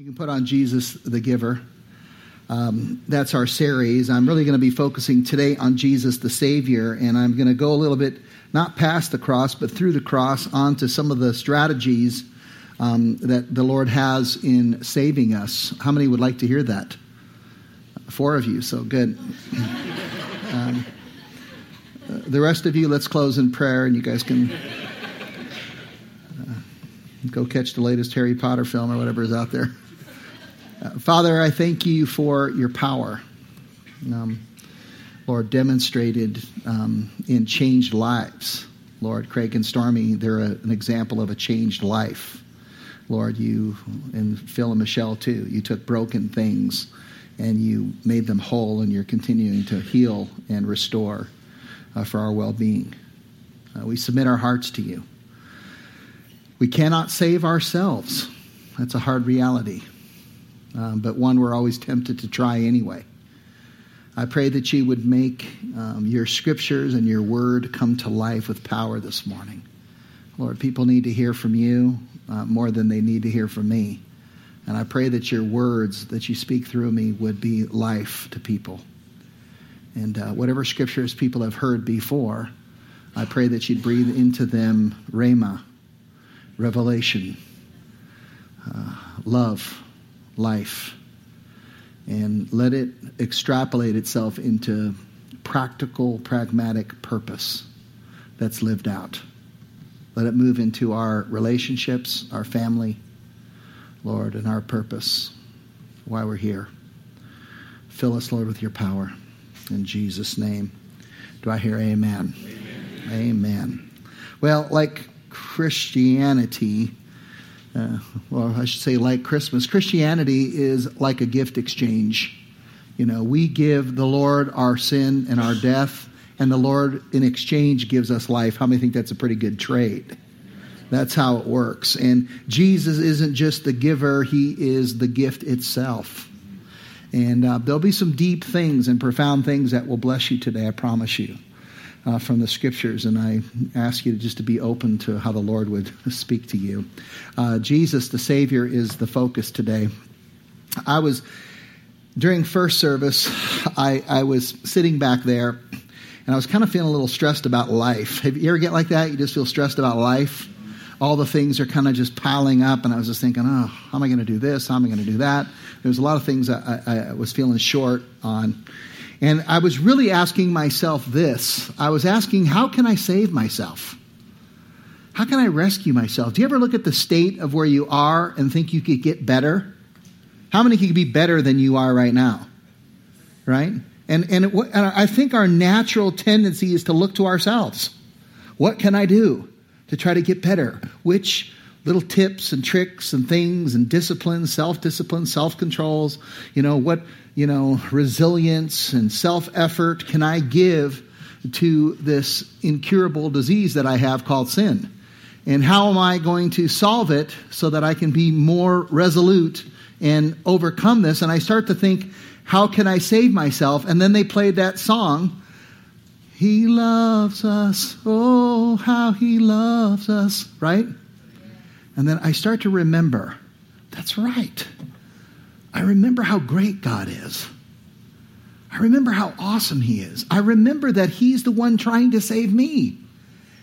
You can put on Jesus the Giver. Um, that's our series. I'm really going to be focusing today on Jesus the Savior, and I'm going to go a little bit not past the cross, but through the cross onto some of the strategies um, that the Lord has in saving us. How many would like to hear that? Four of you, so good. um, the rest of you, let's close in prayer, and you guys can uh, go catch the latest Harry Potter film or whatever is out there. Father, I thank you for your power. Um, Lord, demonstrated um, in changed lives. Lord, Craig and Stormy, they're a, an example of a changed life. Lord, you, and Phil and Michelle too, you took broken things and you made them whole, and you're continuing to heal and restore uh, for our well being. Uh, we submit our hearts to you. We cannot save ourselves. That's a hard reality, um, but one we're always tempted to try anyway. I pray that you would make um, your scriptures and your word come to life with power this morning. Lord, people need to hear from you uh, more than they need to hear from me. And I pray that your words that you speak through me would be life to people. And uh, whatever scriptures people have heard before, I pray that you'd breathe into them rhema, revelation, uh, love, life, and let it extrapolate itself into practical, pragmatic purpose that's lived out. Let it move into our relationships, our family, Lord, and our purpose, why we're here. Fill us, Lord, with your power. In Jesus' name. Do I hear amen? Amen. amen. Well, like Christianity, uh, well, I should say like Christmas, Christianity is like a gift exchange. You know, we give the Lord our sin and our death, and the Lord in exchange gives us life. How many think that's a pretty good trade? That's how it works. And Jesus isn't just the giver, he is the gift itself. And uh, there'll be some deep things and profound things that will bless you today, I promise you, uh, from the scriptures. And I ask you just to be open to how the Lord would speak to you. Uh, Jesus, the Savior, is the focus today. I was, during first service, I, I was sitting back there and I was kind of feeling a little stressed about life. Have you ever get like that? You just feel stressed about life? all the things are kind of just piling up, and I was just thinking, oh, how am I going to do this? How am I going to do that? There was a lot of things I, I, I was feeling short on. And I was really asking myself this I was asking, how can I save myself? How can I rescue myself? Do you ever look at the state of where you are and think you could get better? How many could be better than you are right now? Right? And, and, it, and I think our natural tendency is to look to ourselves. What can I do? to try to get better? Which little tips and tricks and things and disciplines, self discipline, self controls, you know, what, you know, resilience and self effort can I give to this incurable disease that I have called sin? And how am I going to solve it so that I can be more resolute and overcome this? And I start to think, how can I save myself? And then they played that song he loves us. Oh, how he loves us, right? And then I start to remember that's right. I remember how great God is. I remember how awesome he is. I remember that he's the one trying to save me.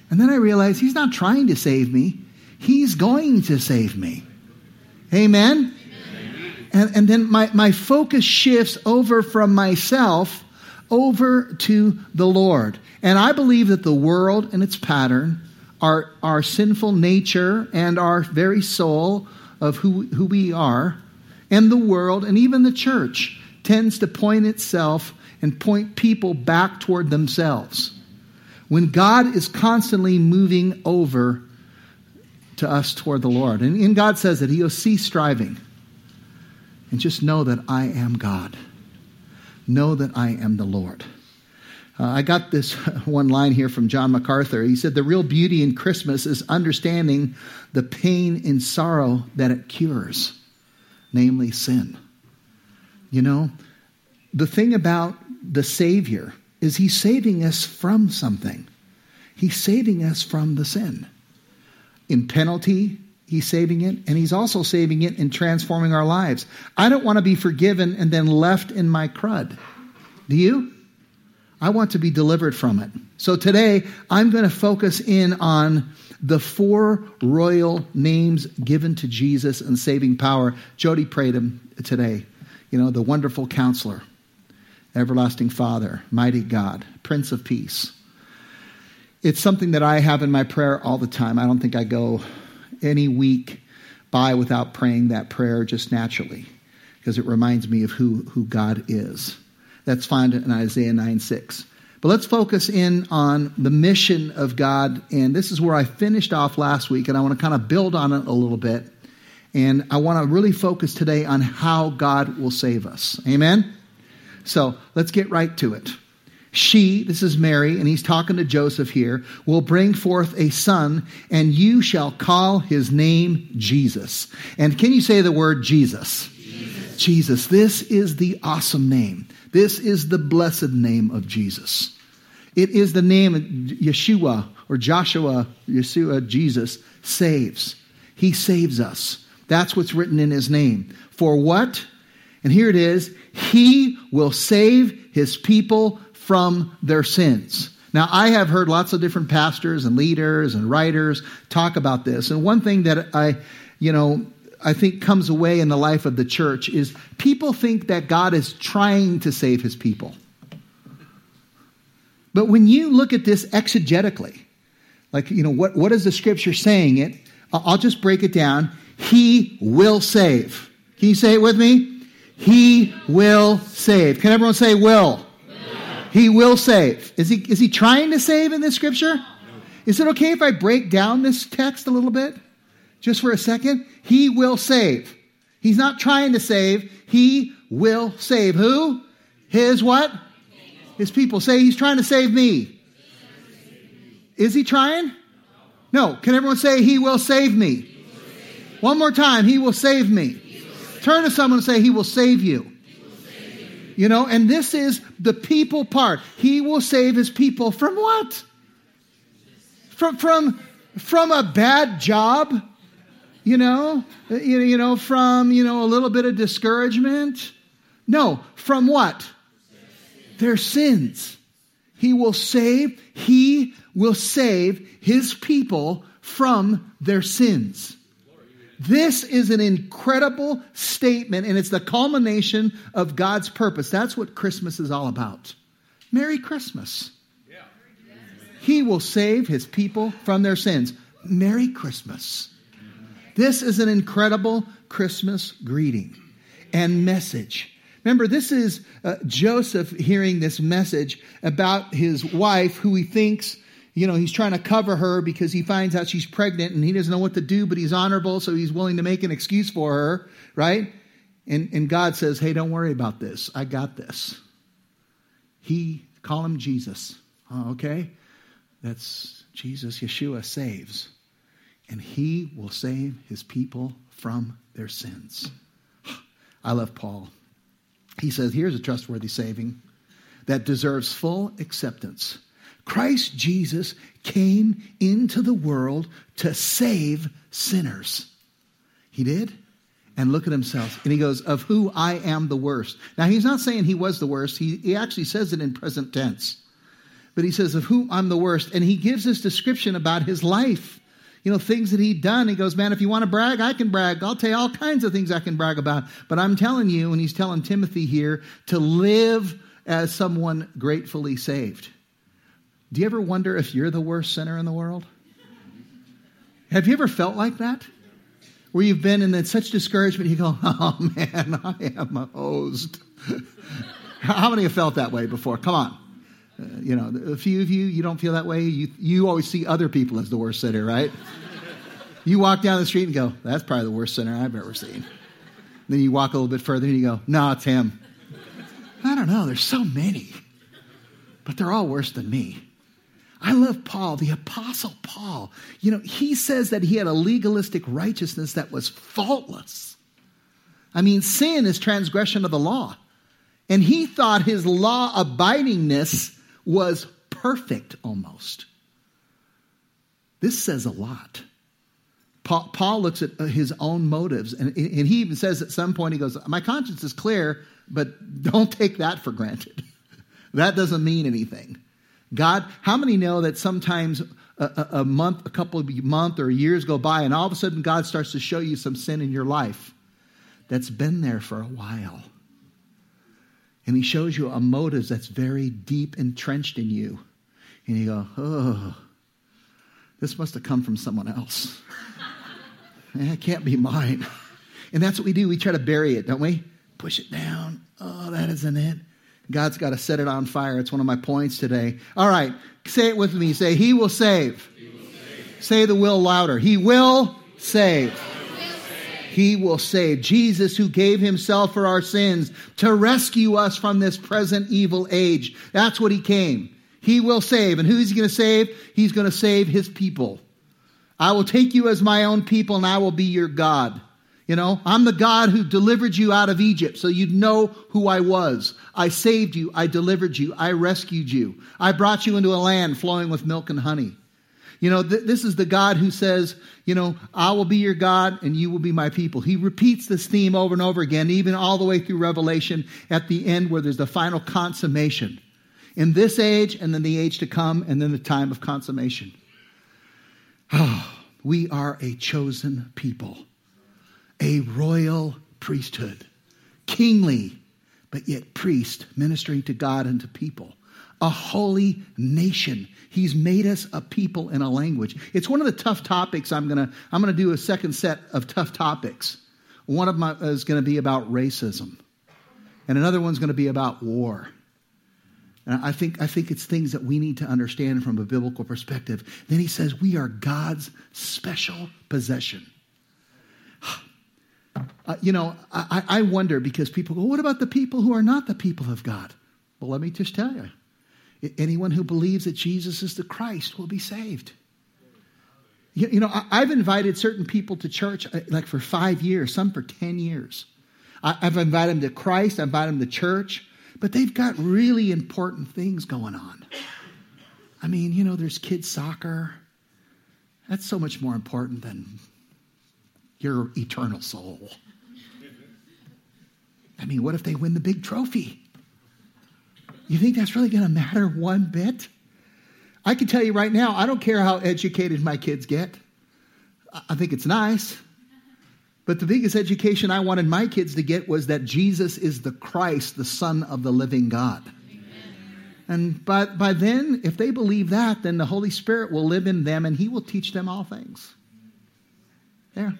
And then I realize he's not trying to save me, he's going to save me. Amen? And, and then my, my focus shifts over from myself over to the Lord. And I believe that the world and its pattern, our, our sinful nature and our very soul of who, who we are, and the world and even the church tends to point itself and point people back toward themselves. When God is constantly moving over to us toward the Lord. And, and God says that He'll cease striving and just know that I am God. Know that I am the Lord. Uh, I got this one line here from John MacArthur. He said, The real beauty in Christmas is understanding the pain and sorrow that it cures, namely sin. You know, the thing about the Savior is He's saving us from something, He's saving us from the sin. In penalty He's saving it, and He's also saving it and transforming our lives. I don't want to be forgiven and then left in my crud. Do you? I want to be delivered from it. So today, I'm going to focus in on the four royal names given to Jesus and saving power. Jody prayed them today. You know, the wonderful counselor, everlasting Father, mighty God, Prince of Peace. It's something that I have in my prayer all the time. I don't think I go any week by without praying that prayer just naturally because it reminds me of who, who God is. That's found in Isaiah 9 6. But let's focus in on the mission of God. And this is where I finished off last week, and I want to kind of build on it a little bit. And I want to really focus today on how God will save us. Amen? So let's get right to it. She, this is Mary, and he's talking to Joseph here, will bring forth a son, and you shall call his name Jesus. And can you say the word Jesus? Jesus. Jesus. This is the awesome name. This is the blessed name of Jesus. It is the name of Yeshua or Joshua, Yeshua, Jesus saves. He saves us. That's what's written in his name. For what? And here it is He will save his people from their sins. Now, I have heard lots of different pastors and leaders and writers talk about this. And one thing that I, you know, I think comes away in the life of the church is people think that God is trying to save his people. But when you look at this exegetically, like, you know, what, what is the scripture saying it? I'll just break it down. He will save. Can you say it with me? He will save. Can everyone say will? He will save. Is he, is he trying to save in this scripture? Is it okay if I break down this text a little bit? Just for a second, he will save. He's not trying to save, he will save. Who? His what? His people. Say he's trying to save me. Is he trying? No. Can everyone say he will save me? One more time, he will save me. Turn to someone and say he will save you. You know, and this is the people part. He will save his people from what? From from from a bad job? You know, uh, you know, from, you know, a little bit of discouragement. No, from what? Their sins. He will save, he will save his people from their sins. This is an incredible statement, and it's the culmination of God's purpose. That's what Christmas is all about. Merry Christmas. He will save his people from their sins. Merry Christmas. This is an incredible Christmas greeting and message. Remember, this is uh, Joseph hearing this message about his wife, who he thinks, you know, he's trying to cover her because he finds out she's pregnant and he doesn't know what to do, but he's honorable, so he's willing to make an excuse for her, right? And, and God says, hey, don't worry about this. I got this. He, call him Jesus. Oh, okay? That's Jesus, Yeshua saves and he will save his people from their sins. I love Paul. He says, here's a trustworthy saving that deserves full acceptance. Christ Jesus came into the world to save sinners. He did. And look at himself. And he goes, Of who I am the worst. Now, he's not saying he was the worst. He, he actually says it in present tense. But he says, Of who I'm the worst. And he gives this description about his life you know, things that he'd done. He goes, Man, if you want to brag, I can brag. I'll tell you all kinds of things I can brag about. But I'm telling you, and he's telling Timothy here, to live as someone gratefully saved. Do you ever wonder if you're the worst sinner in the world? Have you ever felt like that? Where you've been in such discouragement, you go, Oh man, I am a hosed. How many have felt that way before? Come on. Uh, you know, a few of you, you don't feel that way. You, you always see other people as the worst sinner, right? you walk down the street and go, that's probably the worst sinner I've ever seen. Then you walk a little bit further and you go, no, it's him. I don't know, there's so many, but they're all worse than me. I love Paul, the Apostle Paul. You know, he says that he had a legalistic righteousness that was faultless. I mean, sin is transgression of the law. And he thought his law abidingness was perfect almost. This says a lot. Paul, Paul looks at uh, his own motives, and, and he even says at some point, he goes, My conscience is clear, but don't take that for granted. that doesn't mean anything. God, how many know that sometimes a, a, month, a couple of months or years go by, and all of a sudden God starts to show you some sin in your life that's been there for a while? And He shows you a motive that's very deep entrenched in you. And you go, oh, this must have come from someone else. Eh, it can't be mine. And that's what we do. We try to bury it, don't we? Push it down. Oh, that isn't it. God's got to set it on fire. It's one of my points today. All right, say it with me. Say, He will save. He will save. Say the will louder. He will save. He will save. Jesus, who gave himself for our sins to rescue us from this present evil age. That's what he came. He will save. And who's he going to save? He's going to save his people. I will take you as my own people and I will be your God. You know, I'm the God who delivered you out of Egypt so you'd know who I was. I saved you. I delivered you. I rescued you. I brought you into a land flowing with milk and honey. You know, th- this is the God who says, you know, I will be your God and you will be my people. He repeats this theme over and over again, even all the way through Revelation at the end where there's the final consummation. In this age and then the age to come and then the time of consummation. Oh, we are a chosen people a royal priesthood, kingly, but yet priest, ministering to God and to people. A holy nation. He's made us a people and a language. It's one of the tough topics I'm going to I'm going to do a second set of tough topics. One of them is going to be about racism. And another one's going to be about war. And I think, I think it's things that we need to understand from a biblical perspective. Then he says, We are God's special possession. Uh, you know, I, I wonder because people go, what about the people who are not the people of God? Well, let me just tell you anyone who believes that Jesus is the Christ will be saved. You, you know, I, have invited certain people to church uh, like for five years, some for 10 years. I, have invited them to Christ, I've invited them to church, but they've got really important things going on. I mean, you know, there's kids' soccer. That's so much more important than your eternal soul. I mean, what if they win the big trophy? You think that's really going to matter one bit? I can tell you right now, I don't care how educated my kids get. I think it's nice. But the biggest education I wanted my kids to get was that Jesus is the Christ, the Son of the living God. And by, by then, if they believe that, then the Holy Spirit will live in them and He will teach them all things. There.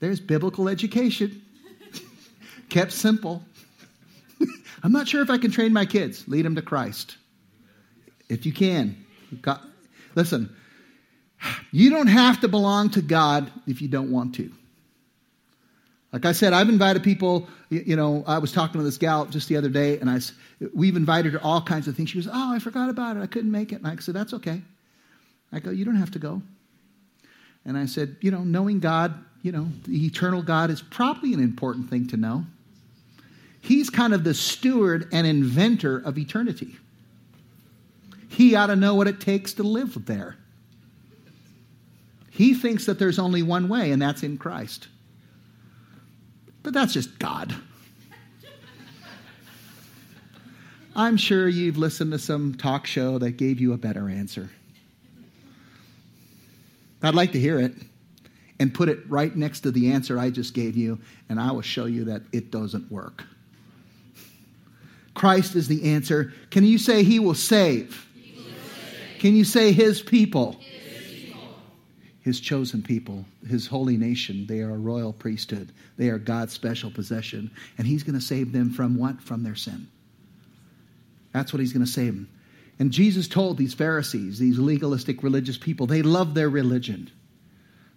There's biblical education. Kept simple. I'm not sure if I can train my kids, lead them to Christ. If you can. God, listen, you don't have to belong to God if you don't want to. Like I said, I've invited people. You know, I was talking to this gal just the other day, and I we've invited her all kinds of things. She goes, "Oh, I forgot about it. I couldn't make it." And I said, "That's okay." I go, "You don't have to go." And I said, "You know, knowing God, you know, the eternal God is probably an important thing to know. He's kind of the steward and inventor of eternity. He ought to know what it takes to live there. He thinks that there's only one way, and that's in Christ. But that's just God. I'm sure you've listened to some talk show that gave you a better answer. I'd like to hear it and put it right next to the answer I just gave you, and I will show you that it doesn't work. Christ is the answer. Can you say he will save? He will save. Can you say his people? his people? His chosen people, his holy nation. They are a royal priesthood. They are God's special possession. And he's going to save them from what? From their sin. That's what he's going to save them. And Jesus told these Pharisees, these legalistic religious people, they love their religion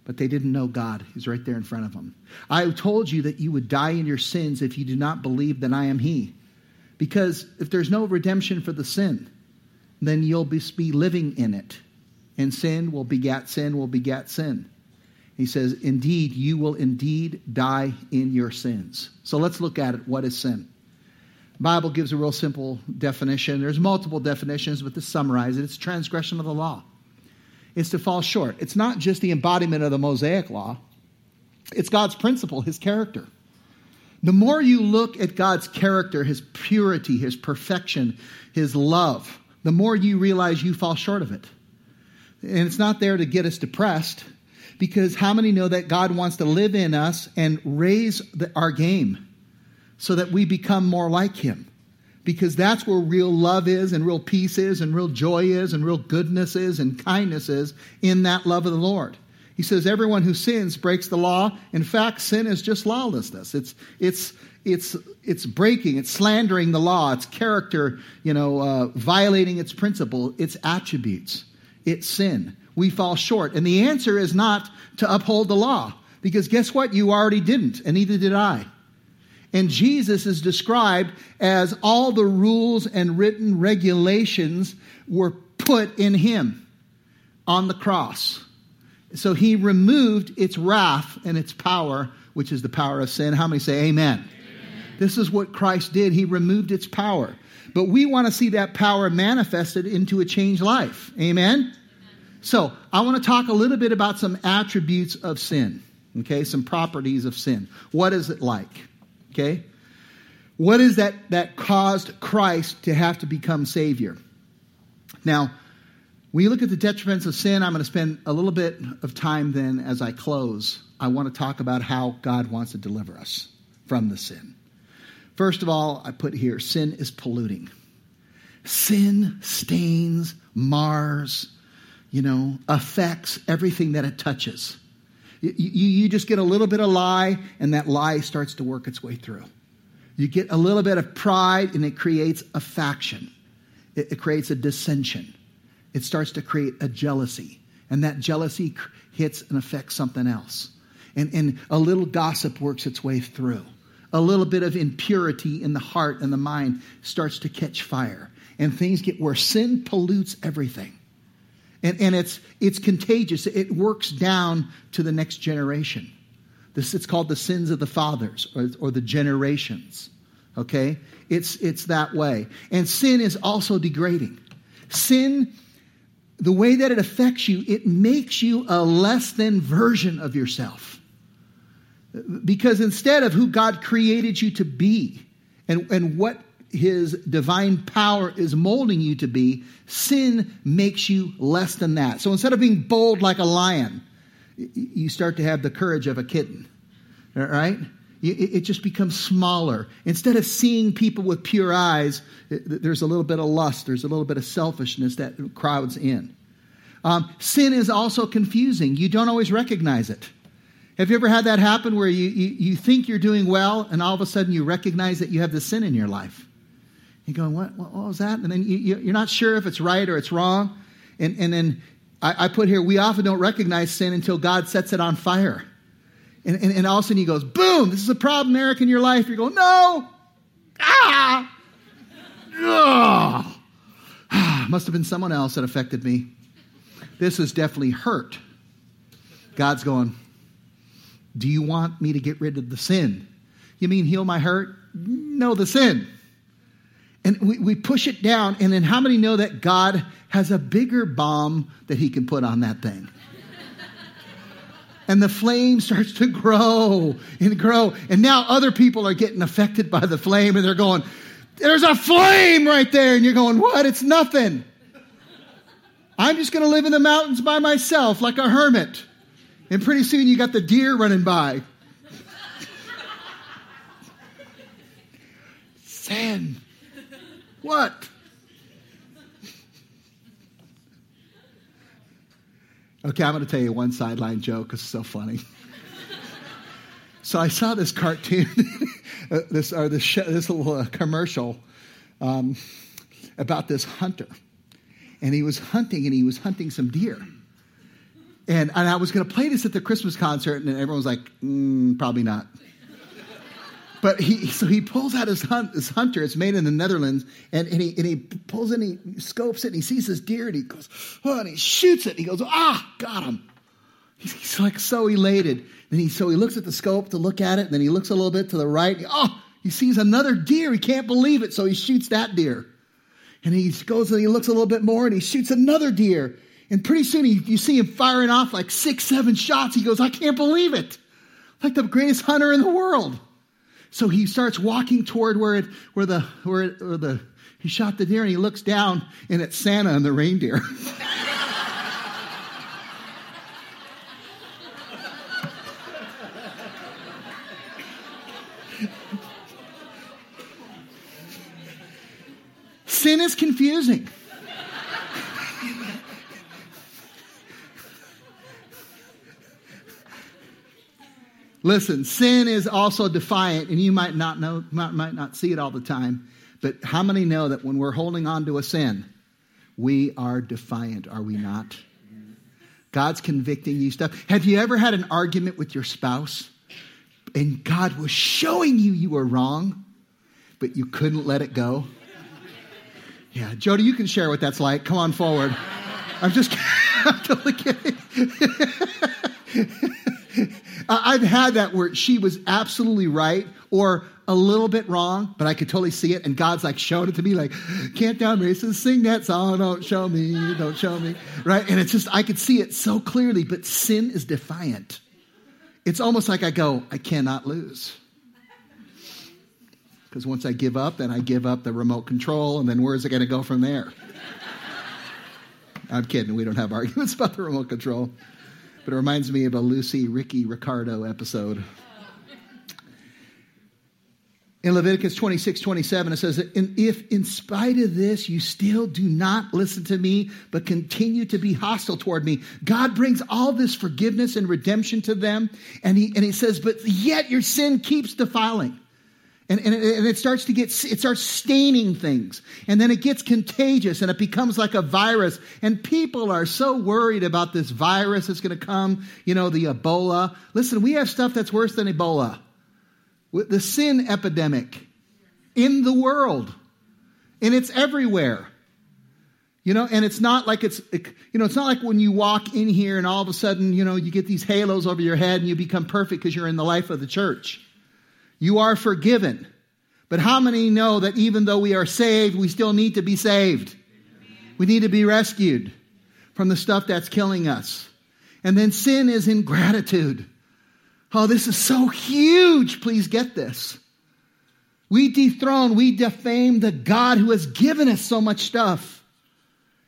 but they didn't know God. He's right there in front of them. I told you that you would die in your sins if you do not believe that I am He. Because if there's no redemption for the sin, then you'll be living in it. And sin will begat sin, will begat sin. He says, Indeed, you will indeed die in your sins. So let's look at it. What is sin? The Bible gives a real simple definition. There's multiple definitions, but to summarize it, it's transgression of the law. It's to fall short. It's not just the embodiment of the Mosaic law, it's God's principle, his character. The more you look at God's character, his purity, his perfection, his love, the more you realize you fall short of it. And it's not there to get us depressed because how many know that God wants to live in us and raise the, our game so that we become more like him? Because that's where real love is and real peace is and real joy is and real goodness is and kindness is in that love of the Lord. He says everyone who sins breaks the law. In fact, sin is just lawlessness. It's it's it's it's breaking, it's slandering the law, it's character, you know, uh, violating its principle, its attributes. It's sin. We fall short, and the answer is not to uphold the law, because guess what? You already didn't, and neither did I. And Jesus is described as all the rules and written regulations were put in him on the cross. So he removed its wrath and its power, which is the power of sin. How many say amen? amen? This is what Christ did. He removed its power. But we want to see that power manifested into a changed life. Amen? amen? So I want to talk a little bit about some attributes of sin. Okay, some properties of sin. What is it like? Okay? What is that that caused Christ to have to become Savior? Now, when you look at the detriments of sin, I'm going to spend a little bit of time then as I close. I want to talk about how God wants to deliver us from the sin. First of all, I put here sin is polluting. Sin stains, mars, you know, affects everything that it touches. You, you, you, just get a little bit of lie, and that lie starts to work its way through. You get a little bit of pride, and it creates a faction, it, it creates a dissension it starts to create a jealousy. And that jealousy hits and affects something else. And, and a little gossip works its way through. A little bit of impurity in the heart and the mind starts to catch fire. And things get worse. Sin pollutes everything. And, and it's, it's contagious. It works down to the next generation. This, it's called the sins of the fathers or, or the generations. Okay? It's, it's that way. And sin is also degrading. Sin the way that it affects you, it makes you a less than version of yourself. Because instead of who God created you to be and, and what his divine power is molding you to be, sin makes you less than that. So instead of being bold like a lion, you start to have the courage of a kitten. All right? It just becomes smaller. Instead of seeing people with pure eyes, there's a little bit of lust, there's a little bit of selfishness that crowds in. Um, sin is also confusing. You don't always recognize it. Have you ever had that happen where you, you, you think you're doing well and all of a sudden you recognize that you have the sin in your life? You're going, what, what, was that? And then you, you're not sure if it's right or it's wrong. And, and then I, I put here, we often don't recognize sin until God sets it on fire. And, and, and all of a sudden he goes, boom, this is a problem, Eric, in your life. You're going, no. Ah! Ugh. Must have been someone else that affected me. This is definitely hurt. God's going, Do you want me to get rid of the sin? You mean heal my hurt? No, the sin. And we, we push it down, and then how many know that God has a bigger bomb that he can put on that thing? And the flame starts to grow and grow. And now other people are getting affected by the flame and they're going, There's a flame right there. And you're going, What? It's nothing. I'm just going to live in the mountains by myself like a hermit. And pretty soon you got the deer running by. Sin. What? Okay, I'm going to tell you one sideline joke because it's so funny. so I saw this cartoon, uh, this or this, this little uh, commercial um, about this hunter and he was hunting and he was hunting some deer. And, and I was going to play this at the Christmas concert, and everyone was like, mm, probably not. But he, so he pulls out his, hunt, his hunter. It's made in the Netherlands, and, and, he, and he pulls in, he scopes it, and he sees this deer, and he goes, oh, and he shoots it. and He goes, ah, got him. He's, he's like so elated. And he, so he looks at the scope to look at it, and then he looks a little bit to the right. And, oh, he sees another deer. He can't believe it, so he shoots that deer. And he goes and he looks a little bit more and he shoots another deer. And pretty soon he, you see him firing off like six, seven shots. He goes, I can't believe it. Like the greatest hunter in the world. So he starts walking toward where it, where the, where, it, where the, he shot the deer and he looks down and it's Santa and the reindeer. Sin is confusing. Listen, sin is also defiant, and you might not know, might, might not see it all the time. But how many know that when we're holding on to a sin, we are defiant, are we not? God's convicting you stuff. Have you ever had an argument with your spouse and God was showing you you were wrong, but you couldn't let it go? Yeah, Jody, you can share what that's like. Come on forward. I'm just I'm totally kidding. I've had that where she was absolutely right or a little bit wrong, but I could totally see it. And God's like showed it to me, like, can't down races, sing that song, don't show me, don't show me. Right? And it's just, I could see it so clearly, but sin is defiant. It's almost like I go, I cannot lose. Because once I give up, then I give up the remote control, and then where's it going to go from there? I'm kidding. We don't have arguments about the remote control. But it reminds me of a Lucy Ricky Ricardo episode. In Leviticus 26, 27, it says, If in spite of this you still do not listen to me, but continue to be hostile toward me, God brings all this forgiveness and redemption to them. And he, and he says, But yet your sin keeps defiling. And, and, it, and it starts to get, it starts staining things. And then it gets contagious and it becomes like a virus. And people are so worried about this virus that's going to come, you know, the Ebola. Listen, we have stuff that's worse than Ebola. The sin epidemic in the world. And it's everywhere. You know, and it's not like it's, you know, it's not like when you walk in here and all of a sudden, you know, you get these halos over your head and you become perfect because you're in the life of the church. You are forgiven. But how many know that even though we are saved, we still need to be saved? We need to be rescued from the stuff that's killing us. And then sin is ingratitude. Oh, this is so huge. Please get this. We dethrone, we defame the God who has given us so much stuff.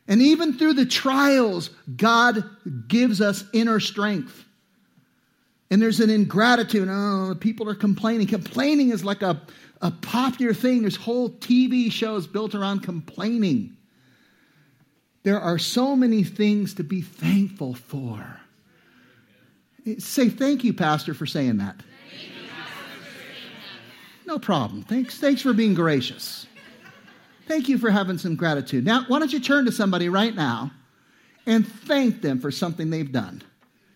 And even through the trials, God gives us inner strength. And there's an ingratitude. Oh, people are complaining. Complaining is like a, a popular thing. There's whole TV shows built around complaining. There are so many things to be thankful for. Say thank you, Pastor, for saying that. No problem. Thanks, thanks for being gracious. Thank you for having some gratitude. Now, why don't you turn to somebody right now and thank them for something they've done?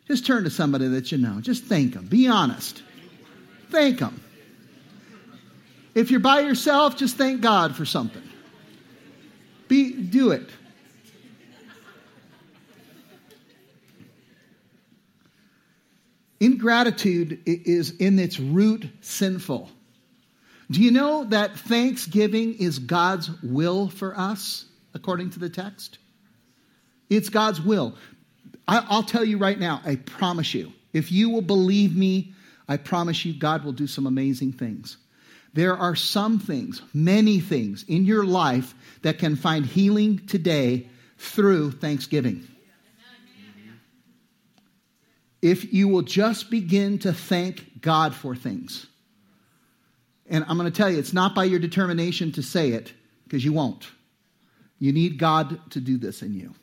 Just turn to somebody that you know. Just thank them. Be honest. Thank them. If you're by yourself, just thank God for something. Be, do it. Ingratitude is in its root sinful. Do you know that thanksgiving is God's will for us, according to the text? It's God's will. I, will tell you right now, I promise you, if you will believe me, I promise you, God will do some amazing things. There are some things, many things in your life that can find healing today through Thanksgiving. If you will just begin to thank God for things. And I'm going to tell you, it's not by your determination to say it, because you won't. You need God to do this in you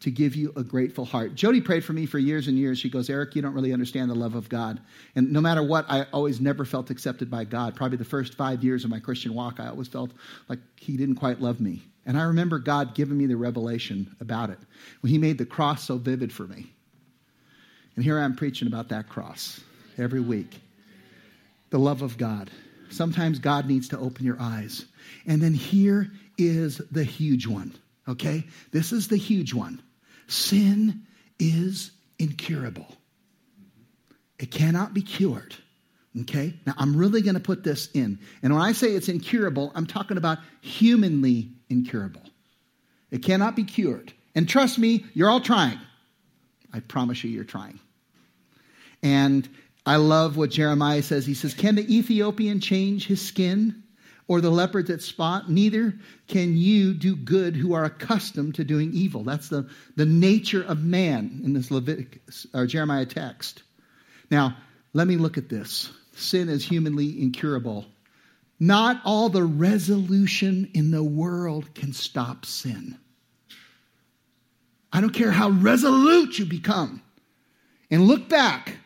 to give you a grateful heart. Jody prayed for me for years and years. She goes, Eric, you don't really understand the love of God. And no matter what, I always never felt accepted by God. Probably the first five years of my Christian walk, I always felt like He didn't quite love me. And I remember God giving me the revelation about it when He made the cross so vivid for me. And here I am preaching about that cross every week. The love of God. Sometimes God needs to open your eyes. And then here is the huge one, okay? This is the huge one. Sin is incurable. It cannot be cured. Okay? Now, I'm really going to put this in. And when I say it's incurable, I'm talking about humanly incurable. It cannot be cured. And trust me, you're all trying. I promise you, you're trying. And I love what Jeremiah says. He says, Can the Ethiopian change his skin or the leopard that spot? Neither can you do good who are accustomed to doing evil. That's the, the nature of man in this Leviticus uh, or Jeremiah text. Now, let me look at this. Sin is humanly incurable. Not all the resolution in the world can stop sin. I don't care how resolute you become. And look back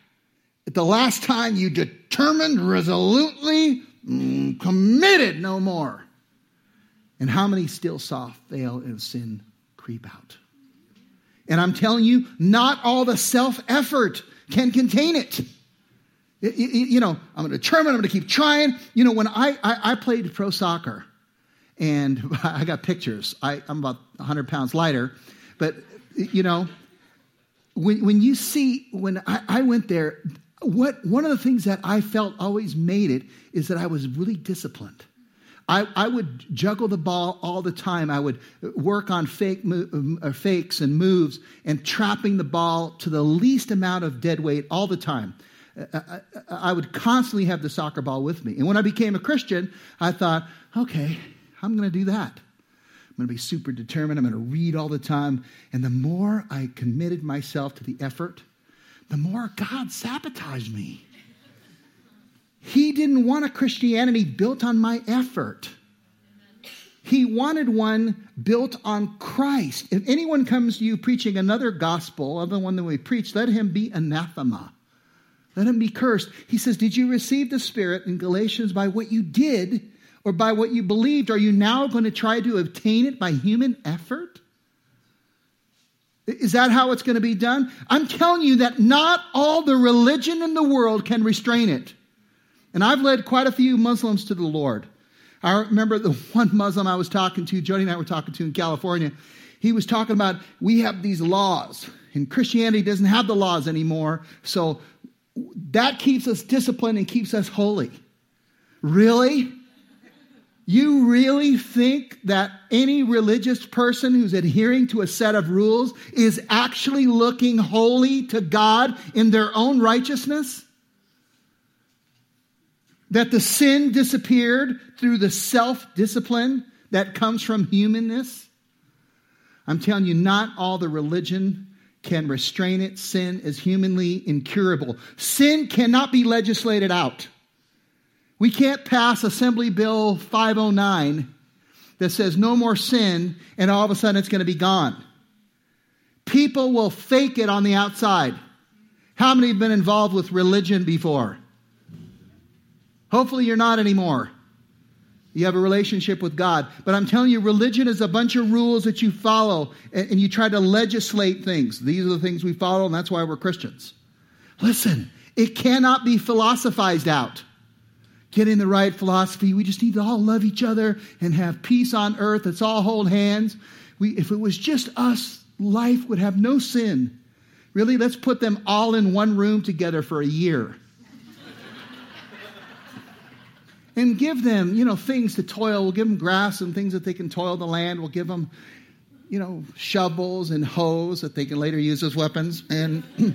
at the last time you determined resolutely, Mm, committed no more. And how many still saw fail and sin creep out? And I'm telling you, not all the self effort can contain it. You know, I'm going to determine, I'm going to keep trying. You know, when I, I, I played pro soccer, and I got pictures. I, I'm about 100 pounds lighter, but, you know, when, when you see, when I, I went there, what, one of the things that I felt always made it is that I was really disciplined. I, I would juggle the ball all the time. I would work on fake um, uh, fakes and moves and trapping the ball to the least amount of dead weight all the time. I, I, I would constantly have the soccer ball with me. And when I became a Christian, I thought, okay, I'm going to do that. I'm going to be super determined. I'm going to read all the time. And the more I committed myself to the effort, the more God sabotaged me. He didn't want a Christianity built on my effort. He wanted one built on Christ. If anyone comes to you preaching another gospel other than the one that we preach, let him be anathema. Let him be cursed. He says, Did you receive the Spirit in Galatians by what you did or by what you believed? Are you now going to try to obtain it by human effort? Is that how it's going to be done? I'm telling you that not all the religion in the world can restrain it. And I've led quite a few Muslims to the Lord. I remember the one Muslim I was talking to, Jody and I were talking to in California. He was talking about we have these laws, and Christianity doesn't have the laws anymore. So that keeps us disciplined and keeps us holy. Really? You really think that any religious person who's adhering to a set of rules is actually looking holy to God in their own righteousness? That the sin disappeared through the self discipline that comes from humanness? I'm telling you, not all the religion can restrain it. Sin is humanly incurable. Sin cannot be legislated out. We can't pass Assembly Bill 509 that says no more sin and all of a sudden it's going to be gone. People will fake it on the outside. How many have been involved with religion before? Hopefully you're not anymore. You have a relationship with God. But I'm telling you, religion is a bunch of rules that you follow and, you try to legislate things. These are the things we follow, and that's why we're Christians. Listen, it cannot be philosophized out getting the right philosophy. We just need to all love each other and have peace on earth. Let's all hold hands. We, if it was just us, life would have no sin. Really, let's put them all in one room together for a year. and give them, you know, things to toil. We'll give them grass and things that they can toil the land. We'll give them, you know, shovels and hoes that they can later use as weapons. And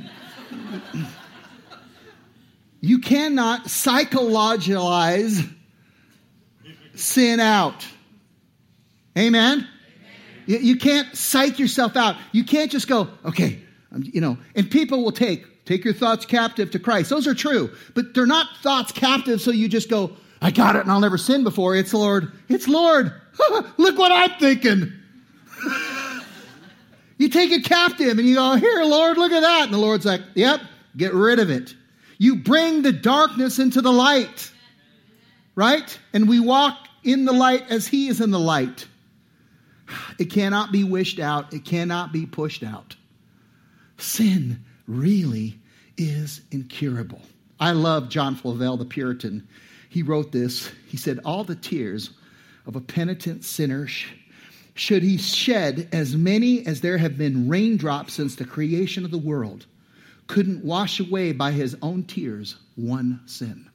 You cannot psychologize sin out. Amen? Amen? You, can't psych yourself out. You can't just go, okay, you know, and people will take, take your thoughts captive to Christ. Those are true, but they're not thoughts captive so you just go, I got it and I'll never sin before. It's Lord. It's Lord. Look what I'm thinking. you take it captive and you go, here, Lord, look at that. And the Lord's like, yep, get rid of it. You bring the darkness into the light, right? And we walk in the light as He is in the light. It cannot be wished out, it cannot be pushed out. Sin really is incurable. I love John Flavel, the Puritan. He wrote this. He said, All the tears of a penitent sinner should he shed as many as there have been raindrops since the creation of the world couldn't wash away by his own tears one sin.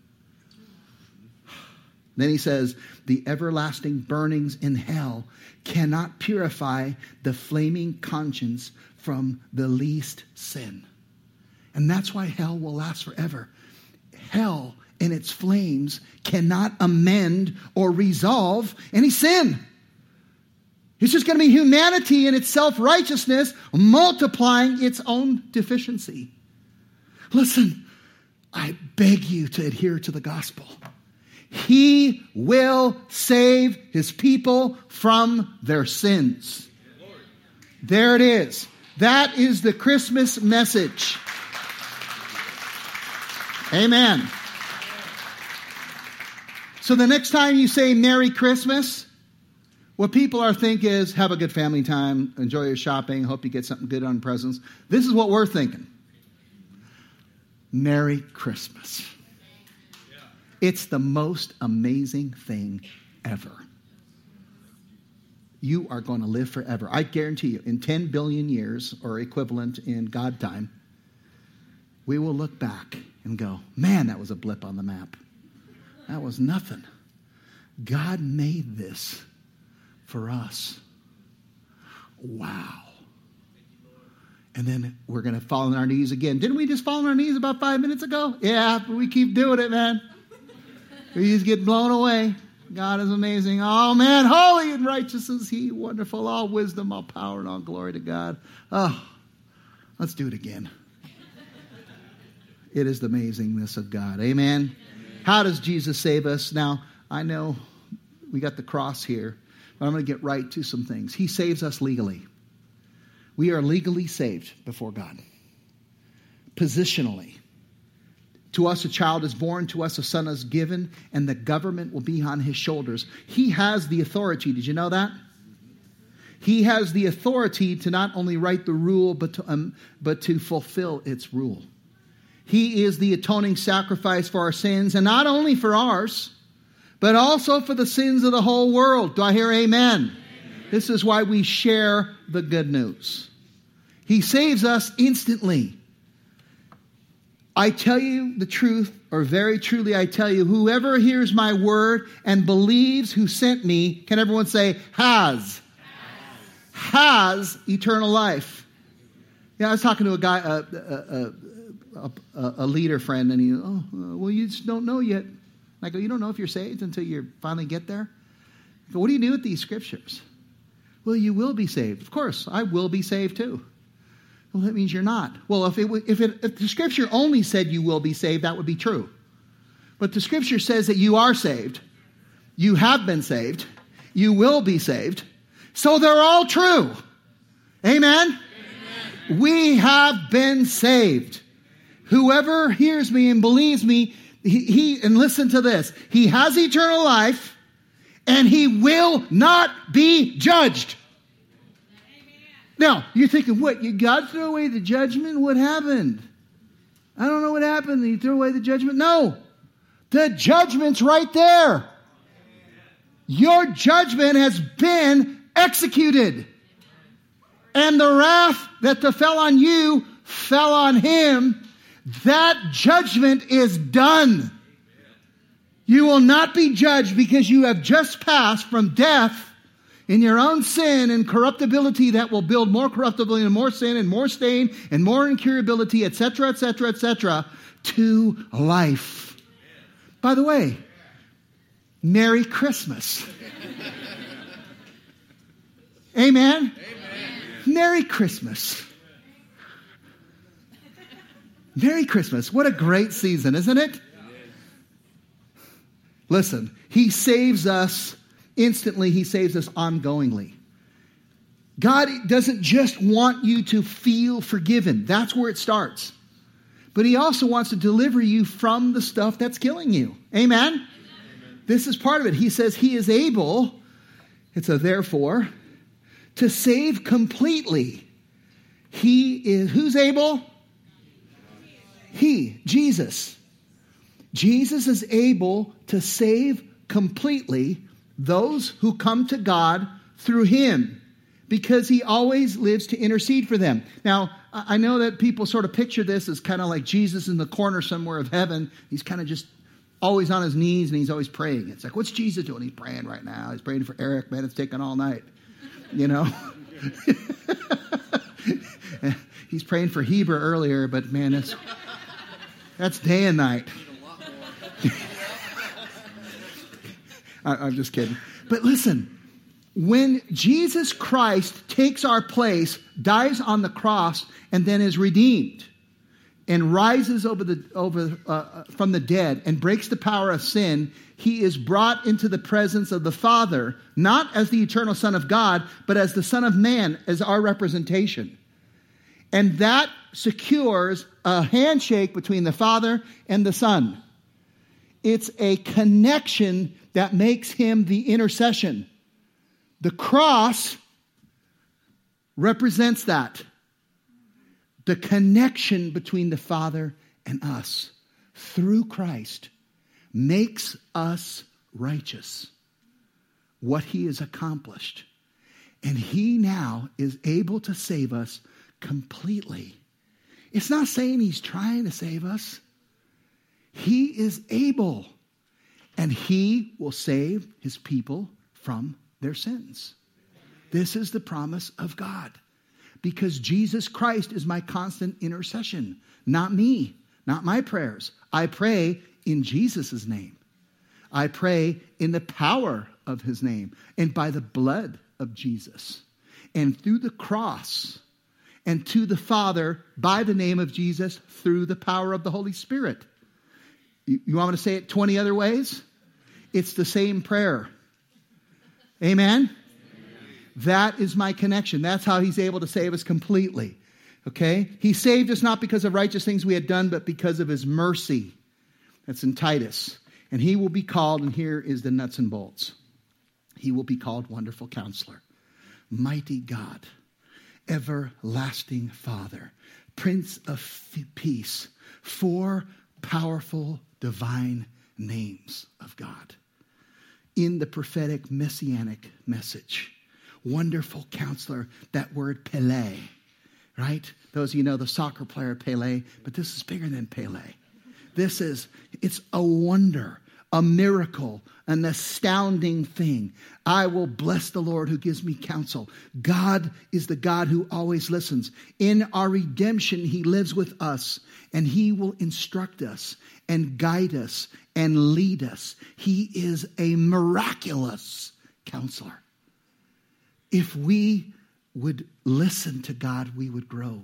Then he says, the everlasting burnings in hell cannot purify the flaming conscience from the least sin. And that's why hell will last forever. Hell and its flames cannot amend or resolve any sin. It's just going to be humanity in its self righteousness multiplying its own deficiency. Listen, I beg you to adhere to the gospel. He will save his people from their sins. There it is. That is the Christmas message. Amen. So the next time you say Merry Christmas, what people are thinking is have a good family time, enjoy your shopping, hope you get something good on presents. This is what we're thinking. Merry Christmas. It's the most amazing thing ever. You are going to live forever. I guarantee you, in 10 billion years or equivalent in God time, we will look back and go, man, that was a blip on the map. That was nothing. God made this for us. Wow. And then we're going to fall on our knees again. Didn't we just fall on our knees about five minutes ago? Yeah, but we keep doing it, man. We just get blown away. God is amazing. Oh, man, holy and righteous is He, wonderful, all wisdom, all power, and all glory to God. Oh, let's do it again. It is the amazingness of God. Amen. How does Jesus save us? Now, I know we got the cross here, but I'm going to get right to some things. He saves us legally. We are legally saved before God, positionally. To us a child is born, to us a son is given, and the government will be on his shoulders. He has the authority. Did you know that? He has the authority to not only write the rule, but to, um, but to fulfill its rule. He is the atoning sacrifice for our sins, and not only for ours, but also for the sins of the whole world. Do I hear amen? This is why we share the good news. He saves us instantly. I tell you the truth, or very truly I tell you, whoever hears my word and believes who sent me, can everyone say, has? Has, has eternal life. Yeah, I was talking to a guy, a, a, a, a, leader friend, and he, oh, uh, well, you just don't know yet. I go, you don't know if you're saved until you finally get there? I go, what do you do with these scriptures? Well, you will be saved. Of course, I will be saved too. Well, that means you're not. Well, if, it, if, it, if the scripture only said you will be saved, that would be true. But the scripture says that you are saved, you have been saved, you will be saved. So they're all true. Amen? Amen. We have been saved. Whoever hears me and believes me, he, he, and listen to this, he has eternal life and he will not be judged. Now, you're thinking, what? You God threw away the judgment? What happened? I don't know what happened. He threw away the judgment? No. The judgment's right there. Your judgment has been executed. And the wrath that fell on you fell on him that judgment is done. You will not be judged because you have just passed from death in your own sin and corruptibility that will build more corruptibility and more sin and more stain and more incurability, etc., etc., etc., to life. By the way, Merry Christmas. Amen? Amen? Merry Christmas. Merry Christmas. What a great season, isn't it? Listen, He saves us instantly, He saves us ongoingly. God doesn't just want you to feel forgiven, that's where it starts. But He also wants to deliver you from the stuff that's killing you. Amen? Amen. This is part of it. He says He is able, it's a therefore, to save completely. He is, who's able? He, Jesus. Jesus is able to save completely those who come to God through him because he always lives to intercede for them. Now, I know that people sort of picture this as kind of like Jesus in the corner somewhere of heaven. He's kind of just always on his knees and he's always praying. It's like, what's Jesus doing? He's praying right now. He's praying for Eric, man. It's taking all night. You know? he's praying for Heber earlier, but man, that's, that's day and night. I, am just kidding. But listen, when Jesus Christ takes our place, dies on the cross, and then is redeemed, and rises over the, over, uh, uh, from the dead and breaks the power of sin, he is brought into the presence of the Father, not as the eternal Son of God, but as the Son of Man, as our representation. And that secures a handshake between the Father and the Son. It's a connection that makes him the intercession. The cross represents that the connection between the Father and us through Christ makes us righteous. What he has accomplished. And he now is able to save us completely. It's not saying he's trying to save us, he is able. And he will save his people from their sins. This is the promise of God because Jesus Christ is my constant intercession, not me, not my prayers. I pray in Jesus' name. I pray in the power of his name and by the blood of Jesus and through the cross and to the Father by the name of Jesus through the power of the Holy Spirit. You, want me to say it 20 other ways? It's the same prayer. Amen? That is my connection. That's how he's able to save us completely. Okay? He saved us not because of righteous things we had done, but because of his mercy. That's in Titus. And he will be called, and here is the nuts and bolts. He will be called Wonderful Counselor, Mighty God, Everlasting Father, Prince of Peace, four powerful divine names of God in the prophetic messianic message wonderful counselor, that word Pele, right? Those of you know the soccer player Pele, but this is bigger than Pele. This is, it's a wonder, a miracle, an astounding thing. I will bless the Lord who gives me counsel. God is the God who always listens. In our redemption, He lives with us and He will instruct us and guide us and lead us. He is a miraculous counselor. If we would listen to God, we would grow.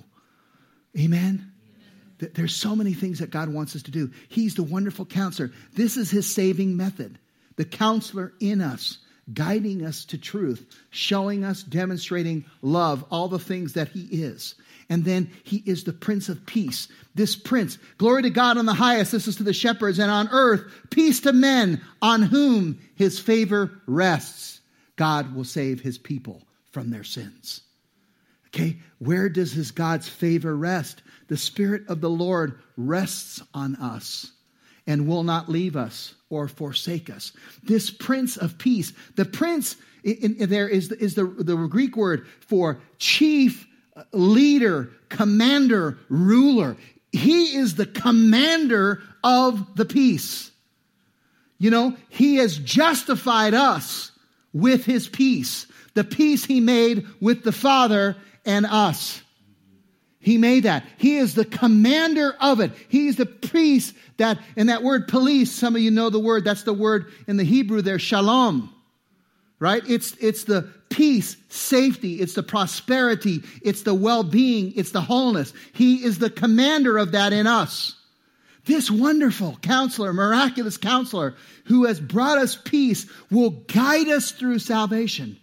Amen? There's so many things that God wants us to do. He's the wonderful counselor. This is his saving method. The counselor in us, guiding us to truth, showing us, demonstrating love, all the things that he is. And then he is the Prince of Peace. This Prince, glory to God on the highest, this is to the shepherds, and on earth, peace to men on whom his favor rests. God will save his people from their sins. Okay, where does his God's favor rest? The Spirit of the Lord rests on us and will not leave us or forsake us. This Prince of Peace, the Prince in, in there is, is the, the Greek word for chief, leader, commander, ruler. He is the commander of the peace. You know, he has justified us with his peace, the peace he made with the Father and us. He made that. He is the commander of it. He's the priest that, and that word police, some of you know the word, that's the word in the Hebrew there, shalom. Right? It's, it's the peace, safety, it's the prosperity, it's the well being, it's the wholeness. He is the commander of that in us. This wonderful counselor, miraculous counselor who has brought us peace will guide us through salvation.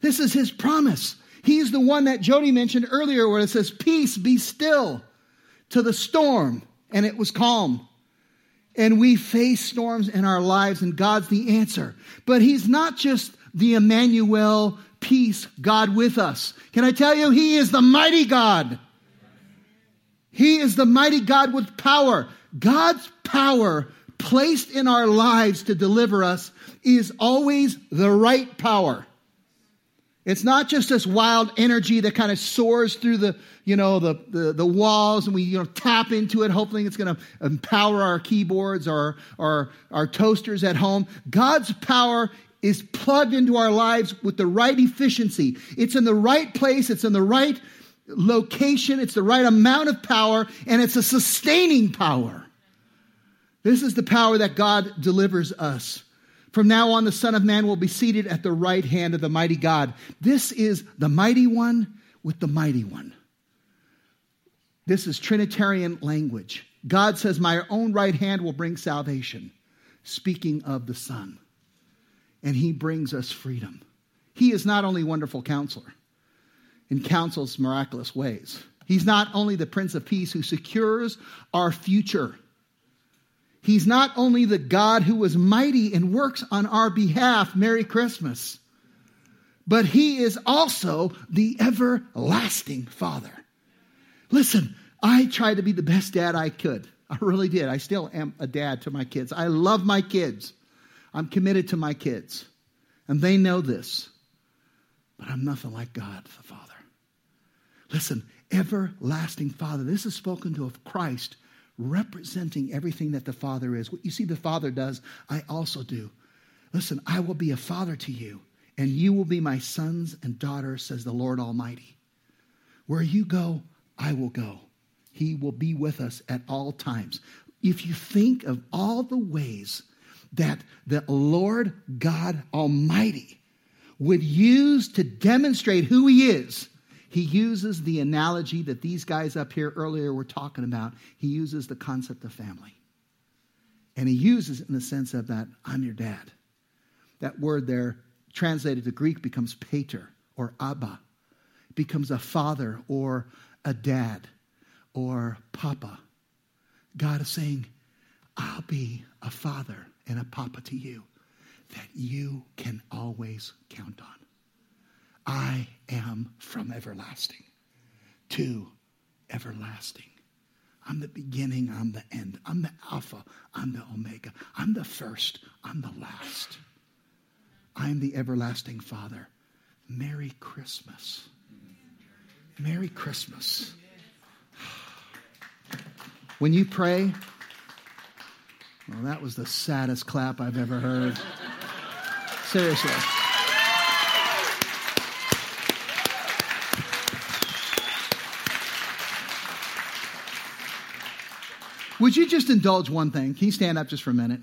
This is his promise. He's the one that Jody mentioned earlier where it says, Peace, be still to the storm. And it was calm. And we face storms in our lives, and God's the answer. But He's not just the Emmanuel, peace, God with us. Can I tell you, He is the mighty God. He is the mighty God with power. God's power placed in our lives to deliver us is always the right power. It's not just this wild energy that kind of soars through the, you know, the, the, the walls and we, you know, tap into it, hoping it's going to empower our keyboards or, or our toasters at home. God's power is plugged into our lives with the right efficiency. It's in the right place. It's in the right location. It's the right amount of power and it's a sustaining power. This is the power that God delivers us. From now on, the Son of Man will be seated at the right hand of the mighty God. This is the mighty one with the mighty one. This is Trinitarian language. God says, My own right hand will bring salvation, speaking of the Son. And he brings us freedom. He is not only wonderful counselor and counsels miraculous ways, he's not only the Prince of Peace who secures our future. He's not only the God who is mighty and works on our behalf, Merry Christmas, but he is also the everlasting Father. Listen, I tried to be the best dad I could. I really did. I still am a dad to my kids. I love my kids. I'm committed to my kids. And they know this. But I'm nothing like God the Father. Listen, everlasting Father. This is spoken to of Christ representing everything that the Father is. What you see the Father does, I also do. Listen, I will be a father to you, and you will be my sons and daughters, says the Lord Almighty. Where you go, I will go. He will be with us at all times. If you think of all the ways that the Lord God Almighty would use to demonstrate who He is, he uses the analogy that these guys up here earlier were talking about. He uses the concept of family. And he uses it in the sense of that I'm your dad. That word there, translated to Greek, becomes pater or abba. It becomes a father or a dad or papa. God is saying, I'll be a father and a papa to you that you can always count on. I am from everlasting to everlasting. I'm the beginning, I'm the end. I'm the Alpha, I'm the Omega. I'm the first, I'm the last. I'm the everlasting Father. Merry Christmas. Merry Christmas. When you pray, well, that was the saddest clap I've ever heard. Seriously. Would you just indulge one thing? Can you stand up just for a minute?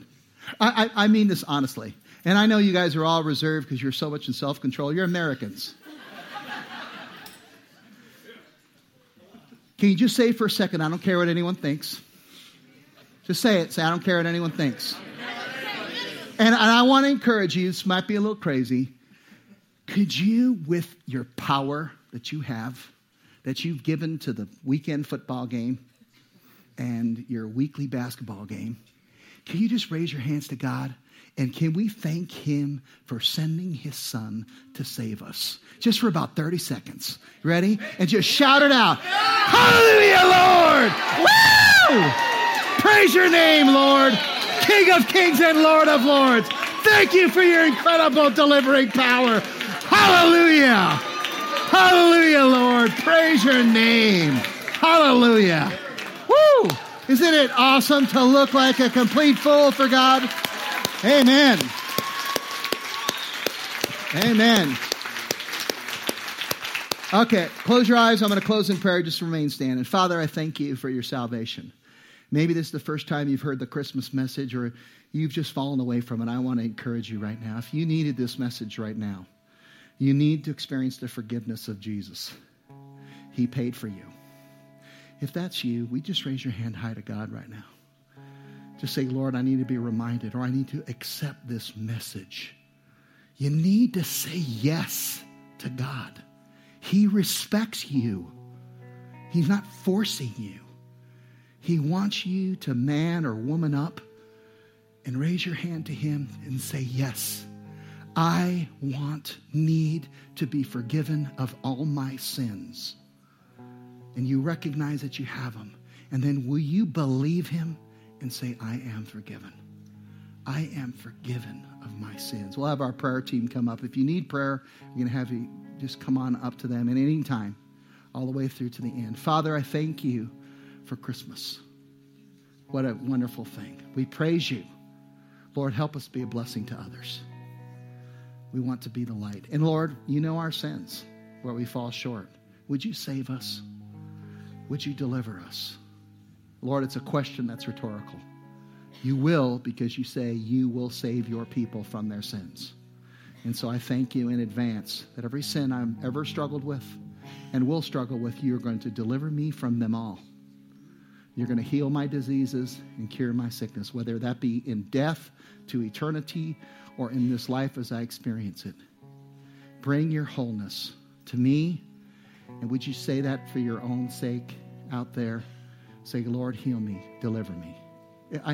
I, I, I mean this honestly. And I know you guys are all reserved because you're so much in self control. You're Americans. Can you just say for a second, I don't care what anyone thinks? Just say it. Say, I don't care what anyone thinks. And, and I want to encourage you, this might be a little crazy. Could you, with your power that you have, that you've given to the weekend football game, and your weekly basketball game, can you just raise your hands to God? And can we thank Him for sending His Son to save us? Just for about 30 seconds. Ready? And just shout it out Hallelujah, Lord! Woo! Praise your name, Lord, King of kings and Lord of lords. Thank you for your incredible delivering power. Hallelujah! Hallelujah, Lord. Praise your name. Hallelujah. Isn't it awesome to look like a complete fool for God? Amen. Amen. Okay, close your eyes. I'm going to close in prayer. Just remain standing. Father, I thank you for your salvation. Maybe this is the first time you've heard the Christmas message or you've just fallen away from it. I want to encourage you right now. If you needed this message right now, you need to experience the forgiveness of Jesus. He paid for you. If that's you, we just raise your hand high to God right now. Just say, Lord, I need to be reminded or I need to accept this message. You need to say yes to God. He respects you. He's not forcing you. He wants you to man or woman up and raise your hand to Him and say, Yes, I want, need to be forgiven of all my sins and you recognize that you have Him. And then will you believe him and say, I am forgiven? I am forgiven of my sins. We'll have our prayer team come up. If you need prayer, you're going to have you just come on up to them at any time, all the way through to the end. Father, I thank you for Christmas. What a wonderful thing. We praise you. Lord, help us be a blessing to others. We want to be the light. And Lord, you know our sins, where we fall short. Would you save us? Would you deliver us? Lord, it's a question that's rhetorical. You will because you say you will save your people from their sins. And so I thank you in advance that every sin I've ever struggled with and will struggle with, you're going to deliver me from them all. You're going to heal my diseases and cure my sickness, whether that be in death to eternity or in this life as I experience it. Bring your wholeness to me. And would you say that for your own sake out there? Say, Lord, heal me, deliver me.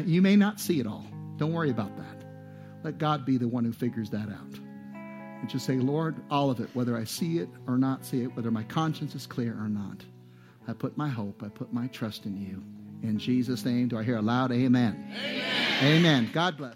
You may not see it all. Don't worry about that. Let God be the one who figures that out. And just say, Lord, all of it, whether I see it or not see it, whether my conscience is clear or not. I put my hope, I put my trust in you. In Jesus' name, do I hear a loud amen? Amen. Amen. God bless.